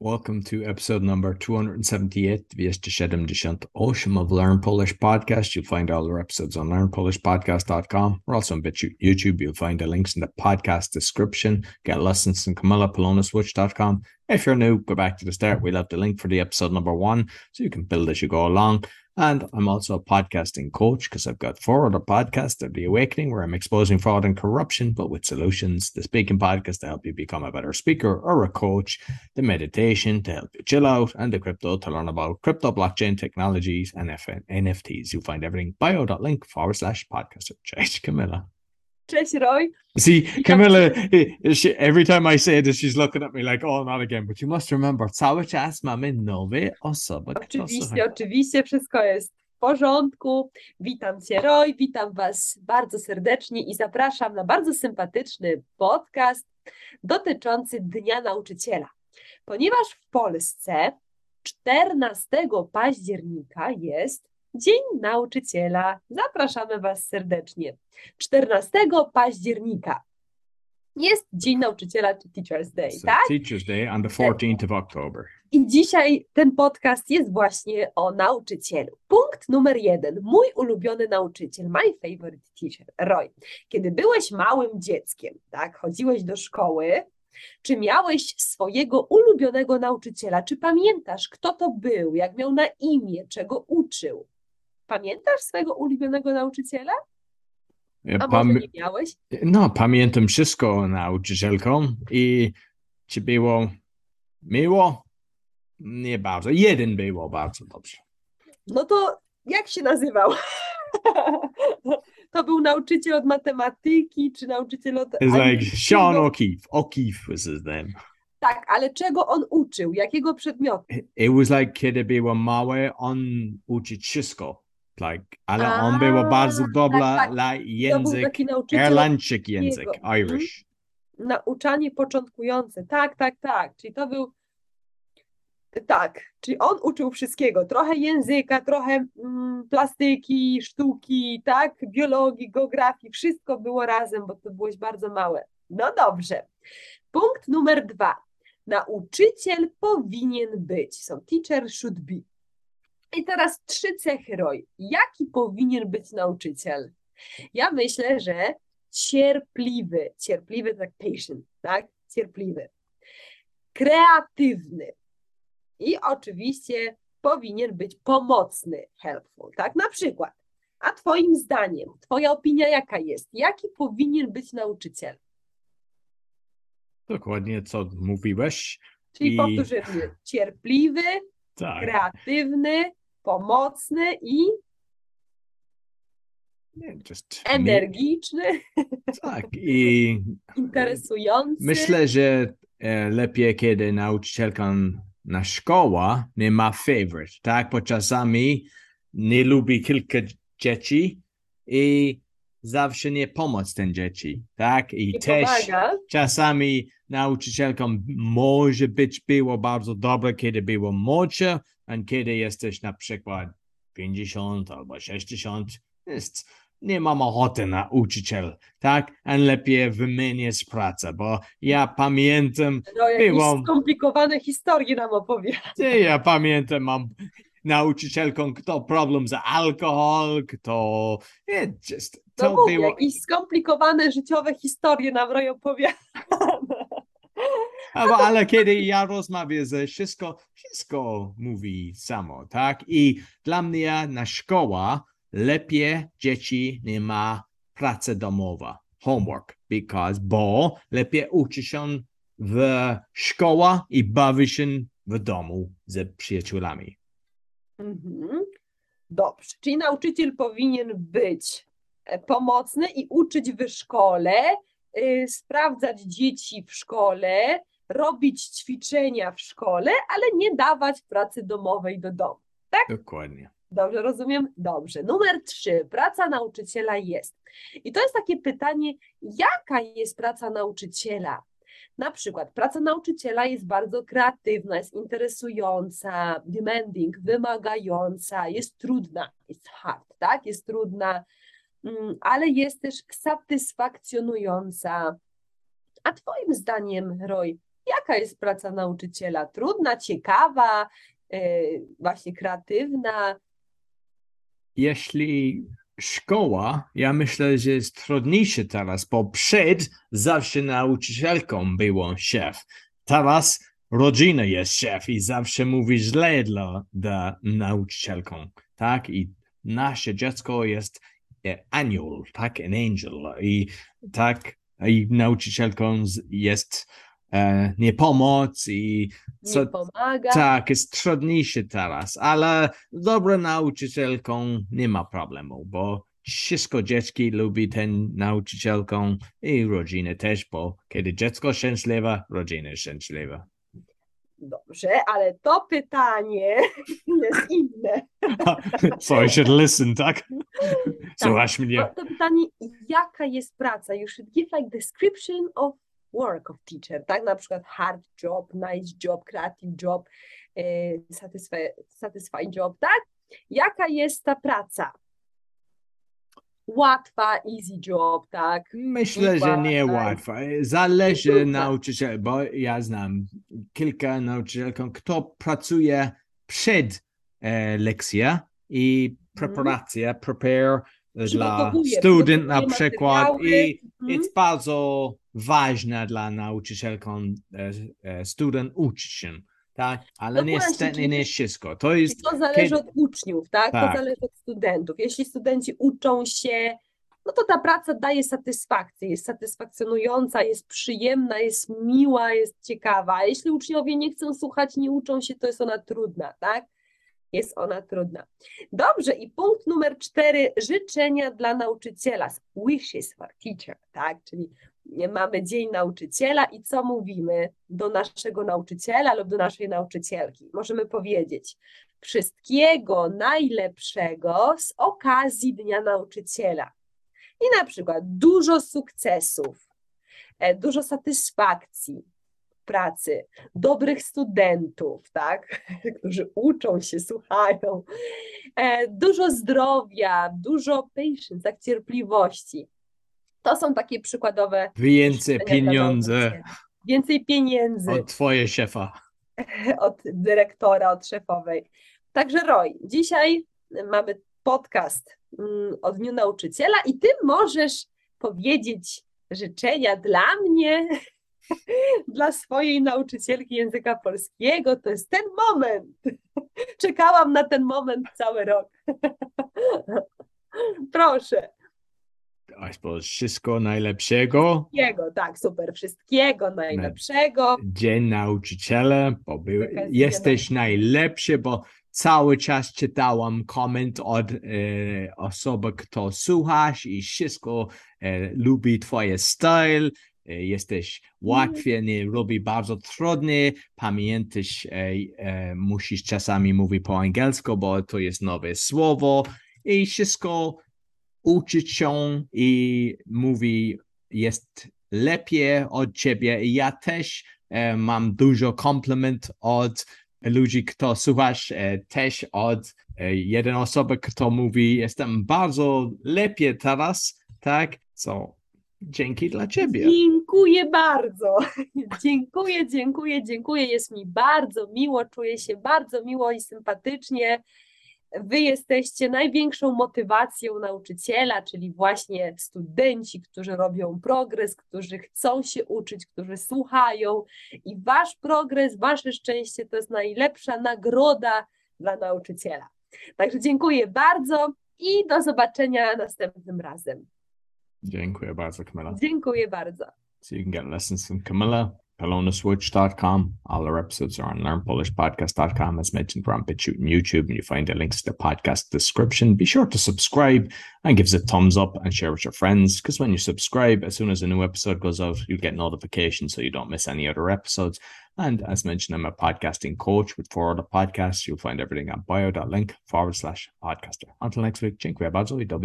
Welcome to episode number 278 278 of Learn Polish Podcast. You'll find all our episodes on learnpolishpodcast.com. We're also on YouTube. You'll find the links in the podcast description. Get lessons from Camilla Polonaswitch.com. If you're new, go back to the start. We'll have the link for the episode number one so you can build as you go along. And I'm also a podcasting coach because I've got four other podcasts of The Awakening, where I'm exposing fraud and corruption, but with solutions. The speaking podcast to help you become a better speaker or a coach. The meditation to help you chill out. And the crypto to learn about crypto, blockchain technologies, and NFTs. You'll find everything bio.link forward slash podcast. Cześć, Camilla. Cześć, Roy. See, Camilla, she, every time I say this, she's looking at me like, oh, not again. But you must remember, cały czas mamy nowe osoby. Oczywiście, oczywiście, wszystko jest w porządku. Witam Cię, Roy, witam Was bardzo serdecznie i zapraszam na bardzo sympatyczny podcast dotyczący Dnia Nauczyciela. Ponieważ w Polsce 14 października jest Dzień Nauczyciela. Zapraszamy Was serdecznie. 14 października jest Dzień Nauczyciela, czy Teacher's Day, so tak? Teacher's Day on the 14th of October. I dzisiaj ten podcast jest właśnie o nauczycielu. Punkt numer jeden. Mój ulubiony nauczyciel, my favorite teacher, Roy. Kiedy byłeś małym dzieckiem, tak, chodziłeś do szkoły, czy miałeś swojego ulubionego nauczyciela? Czy pamiętasz, kto to był, jak miał na imię, czego uczył? Pamiętasz swojego ulubionego nauczyciela? A Pam... może nie miałeś? No, pamiętam wszystko nauczycielką i czy było miło? Nie bardzo. Jeden było bardzo dobrze. No to jak się nazywał? to był nauczyciel od matematyki, czy nauczyciel od... It's like Sean O'Keefe. O'Keefe was his name. Tak, ale czego on uczył? Jakiego przedmiotu? It was like, kiedy było małe, on uczył wszystko. Like, ale A, on był bardzo dobry tak, tak. dla język, irlandczyk język, Irish. Nauczanie początkujące, tak, tak, tak. Czyli to był, tak, czyli on uczył wszystkiego, trochę języka, trochę mm, plastyki, sztuki, tak, biologii, geografii, wszystko było razem, bo to byłeś bardzo małe. No dobrze. Punkt numer dwa. Nauczyciel powinien być. So teacher should be. I teraz trzy cechy Roy. Jaki powinien być nauczyciel? Ja myślę, że cierpliwy, cierpliwy tak patient, tak? Cierpliwy. Kreatywny. I oczywiście powinien być pomocny, helpful, tak? Na przykład, a twoim zdaniem, twoja opinia jaka jest? Jaki powinien być nauczyciel? Dokładnie co mówiłeś. Czyli I... powtórzymy, cierpliwy, tak. kreatywny, pomocny i energiczny. Tak, i interesujący. Myślę, że e, lepiej, kiedy nauczycielka na szkoła nie ma favorite, tak? Bo czasami nie lubi kilka dzieci i zawsze nie pomóc tym dzieci, tak? I, I też pomaga. czasami nauczycielką może być było bardzo dobre, kiedy było młodsze, kiedy jesteś na przykład 50 albo 60, jest, nie mam ochoty na nauczyciel, tak? A lepiej wymienić pracę, bo ja pamiętam... No, było... skomplikowane historie nam opowiada. Ja pamiętam, mam nauczycielką, kto problem z alkohol, kto... It just, to no było... jakieś skomplikowane życiowe historie nam Roy opowiada. Ale, kiedy ja rozmawiam ze wszystko, wszystko mówi samo, tak? I dla mnie na szkoła lepiej dzieci nie ma pracy domowa, homework, because, bo lepiej uczy się w szkoła i bawi się w domu ze przyjaciółmi. Mhm. Dobrze, czyli nauczyciel powinien być e, pomocny i uczyć w szkole, yy, sprawdzać dzieci w szkole, robić ćwiczenia w szkole, ale nie dawać pracy domowej do domu. Tak? Dokładnie. Dobrze, rozumiem? Dobrze. Numer trzy. Praca nauczyciela jest. I to jest takie pytanie, jaka jest praca nauczyciela? Na przykład praca nauczyciela jest bardzo kreatywna, jest interesująca, demanding, wymagająca, jest trudna, jest hard, tak? Jest trudna, mm, ale jest też satysfakcjonująca. A Twoim zdaniem, Roy, Jaka jest praca nauczyciela? Trudna, ciekawa, yy, właśnie kreatywna? Jeśli szkoła, ja myślę, że jest trudniejsze teraz, bo przed zawsze nauczycielką było szef. Teraz rodzina jest szef i zawsze mówi źle dla, dla nauczycielką, tak? I nasze dziecko jest e, anioł, tak? An angel. I tak, i nauczycielką jest e, nie pomoc i Nie pomaga. tak, jest trudniejsze teraz, ale dobrą nauczycielką nie ma problemu, bo wszystko dziecki lubi ten nauczycielką i rodziny też, bo kiedy dziecko szczęśliwe, rodzina szczęśliwa. Dobrze, ale to pytanie jest inne. so I should listen, tak? Słuchasz mnie. To, to pytanie, jaka jest praca? You should give like description of work of teacher, tak? Na przykład hard job, nice job, creative job, e, satisfy, satisfying job, tak? Jaka jest ta praca? Łatwa, easy job, tak? Myślę, że nie łatwo. Zależy Trudna. nauczyciel, bo ja znam kilka nauczycielką, kto pracuje przed e, lekcją i preparacja, prepare dla student na przykład i Mhm. jest bardzo ważne dla nauczycielką e, e, student uczyć się, tak? Ale No niestety nie wszystko. To jest to zależy od uczniów, tak? Tak. To zależy od studentów. Jeśli studenci uczą się, no to ta praca daje satysfakcję, jest satysfakcjonująca, jest przyjemna, jest miła, jest ciekawa. A jeśli uczniowie nie chcą słuchać, nie uczą się, to jest ona trudna, tak? Jest ona trudna. Dobrze, i punkt numer cztery, życzenia dla nauczyciela. Wishes for teacher, tak? Czyli mamy Dzień Nauczyciela i co mówimy do naszego nauczyciela lub do naszej nauczycielki? Możemy powiedzieć wszystkiego najlepszego z okazji Dnia Nauczyciela. I na przykład dużo sukcesów, e, dużo satysfakcji pracy, dobrych studentów, tak, którzy uczą się, słuchają, e, dużo zdrowia, dużo patience, tak, cierpliwości. To są takie przykładowe więcej pieniądze. Więcej pieniędzy od twojego szefa. od dyrektora, od szefowej. Także Roy, dzisiaj mamy podcast mm, o Dniu Nauczyciela i ty możesz powiedzieć życzenia dla mnie, dla swojej nauczycielki języka polskiego. To jest ten moment. Czekałam na ten moment cały rok. Proszę. Wszystko najlepszego. Jego, tak, super. Wszystkiego najlepszego. Dzień nauczyciela, bo był, jesteś najlepszy, bo cały czas czytałam koment od e, osoby, kto słuchasz i wszystko e, lubi twoje styl. E, jesteś łatwiej, nie robi bardzo trudny. Pamiętasz, e, e, musisz czasami mówić po angielsku, bo to jest nowe słowo i wszystko uczyć się i mówi jest lepiej od ciebie. I Ja też e, mam dużo komplement od ludzi, kto słuchasz, e, też od e, jednej osoby, kto mówi, jestem bardzo lepiej teraz, tak? So, dzięki dla ciebie. Dziękuję bardzo. Dziękuję, dziękuję, dziękuję. Jest mi bardzo miło, czuję się bardzo miło i sympatycznie. Wy jesteście największą motywacją nauczyciela, czyli właśnie studenci, którzy robią progres, którzy chcą się uczyć, którzy słuchają i wasz progres, wasze szczęście to jest najlepsza nagroda dla nauczyciela. Także dziękuję bardzo i do zobaczenia następnym razem. Dziękuję bardzo, Camilla. Dziękuję bardzo. So you can get lessons from Camilla, polonaswitch.com. All our episodes are on learnpolishpodcast.com. As mentioned, we're on BitChute and YouTube, and you find the links to the podcast description. Be sure to subscribe and give us a thumbs up and share with your friends. Because when you subscribe, as soon as a new episode goes out, you'll get notifications so you don't miss any other episodes. And as mentioned, I'm a podcasting coach with four other podcasts. You'll find everything on bio.link forward slash podcaster. Until next week, dziękuję bardzo i do.